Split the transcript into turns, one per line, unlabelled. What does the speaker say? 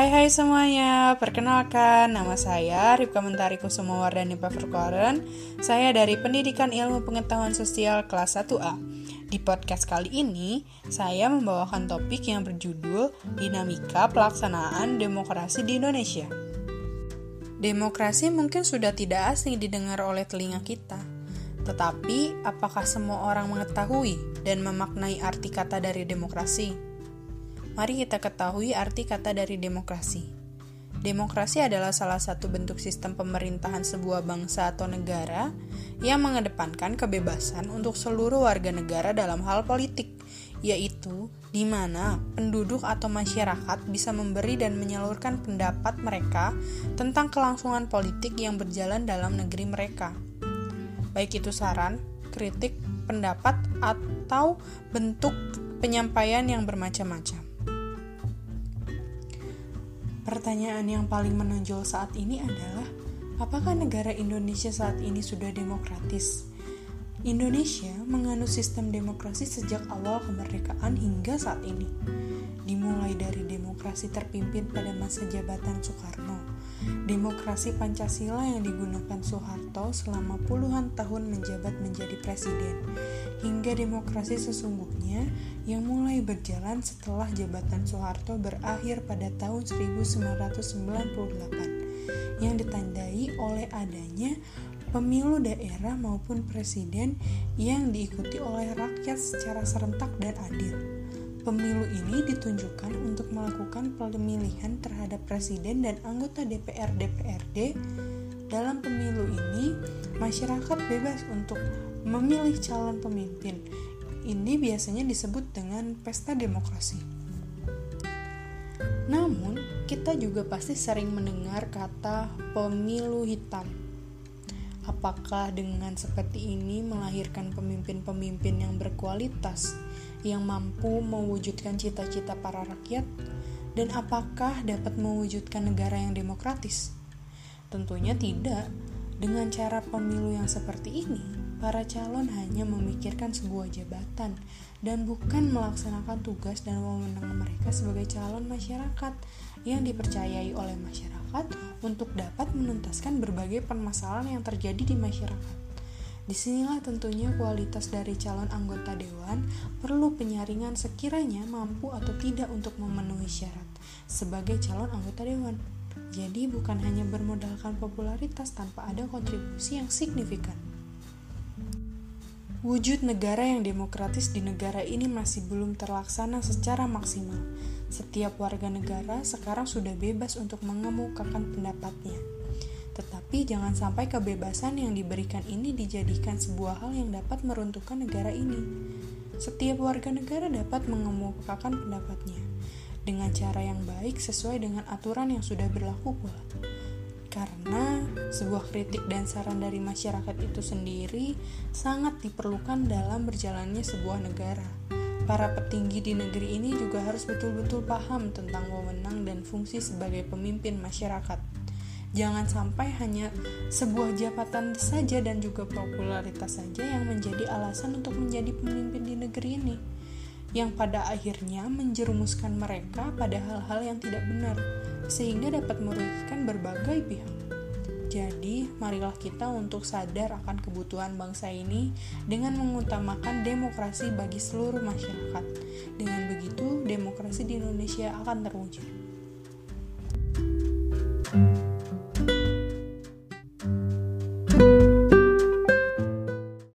Hai hai semuanya, perkenalkan nama saya Ripka Mentari Kusumawardani Paverkoren Saya dari Pendidikan Ilmu Pengetahuan Sosial kelas 1A Di podcast kali ini, saya membawakan topik yang berjudul Dinamika Pelaksanaan Demokrasi di Indonesia. Demokrasi mungkin sudah tidak asing didengar oleh telinga kita. Tetapi, apakah semua orang mengetahui dan memaknai arti kata dari demokrasi? Mari kita ketahui arti kata dari demokrasi. Demokrasi adalah salah satu bentuk sistem pemerintahan sebuah bangsa atau negara yang mengedepankan kebebasan untuk seluruh warga negara dalam hal politik, yaitu di mana penduduk atau masyarakat bisa memberi dan menyalurkan pendapat mereka tentang kelangsungan politik yang berjalan dalam negeri mereka. Baik itu saran, kritik, pendapat, atau bentuk penyampaian yang bermacam-macam. Pertanyaan yang paling menonjol saat ini adalah, apakah negara Indonesia saat ini sudah demokratis? Indonesia menganut sistem demokrasi sejak awal kemerdekaan hingga saat ini. Dimulai dari demokrasi terpimpin pada masa jabatan Soekarno, demokrasi Pancasila yang digunakan Soeharto selama puluhan tahun menjabat menjadi presiden, hingga demokrasi sesungguhnya yang mulai berjalan setelah jabatan Soeharto berakhir pada tahun 1998 yang ditandai oleh adanya pemilu daerah maupun presiden yang diikuti oleh rakyat secara serentak dan adil. Pemilu ini ditunjukkan untuk melakukan pemilihan terhadap presiden dan anggota DPR DPRD. Dalam pemilu ini, masyarakat bebas untuk memilih calon pemimpin. Ini biasanya disebut dengan pesta demokrasi. Namun, kita juga pasti sering mendengar kata pemilu hitam. Apakah dengan seperti ini melahirkan pemimpin-pemimpin yang berkualitas, yang mampu mewujudkan cita-cita para rakyat, dan apakah dapat mewujudkan negara yang demokratis? Tentunya tidak. Dengan cara pemilu yang seperti ini, para calon hanya memikirkan sebuah jabatan dan bukan melaksanakan tugas dan wewenang mereka sebagai calon masyarakat yang dipercayai oleh masyarakat untuk dapat menuntaskan berbagai permasalahan yang terjadi di masyarakat. Di sinilah tentunya kualitas dari calon anggota dewan perlu penyaringan sekiranya mampu atau tidak untuk memenuhi syarat sebagai calon anggota dewan. Jadi bukan hanya bermodalkan popularitas tanpa ada kontribusi yang signifikan. Wujud negara yang demokratis di negara ini masih belum terlaksana secara maksimal. Setiap warga negara sekarang sudah bebas untuk mengemukakan pendapatnya. Tetapi jangan sampai kebebasan yang diberikan ini dijadikan sebuah hal yang dapat meruntuhkan negara ini. Setiap warga negara dapat mengemukakan pendapatnya dengan cara yang baik sesuai dengan aturan yang sudah berlaku pula karena sebuah kritik dan saran dari masyarakat itu sendiri sangat diperlukan dalam berjalannya sebuah negara. Para petinggi di negeri ini juga harus betul-betul paham tentang wewenang dan fungsi sebagai pemimpin masyarakat. Jangan sampai hanya sebuah jabatan saja dan juga popularitas saja yang menjadi alasan untuk menjadi pemimpin di negeri ini yang pada akhirnya menjerumuskan mereka pada hal-hal yang tidak benar, sehingga dapat merugikan berbagai pihak. Jadi, marilah kita untuk sadar akan kebutuhan bangsa ini dengan mengutamakan demokrasi bagi seluruh masyarakat. Dengan begitu, demokrasi di Indonesia akan terwujud.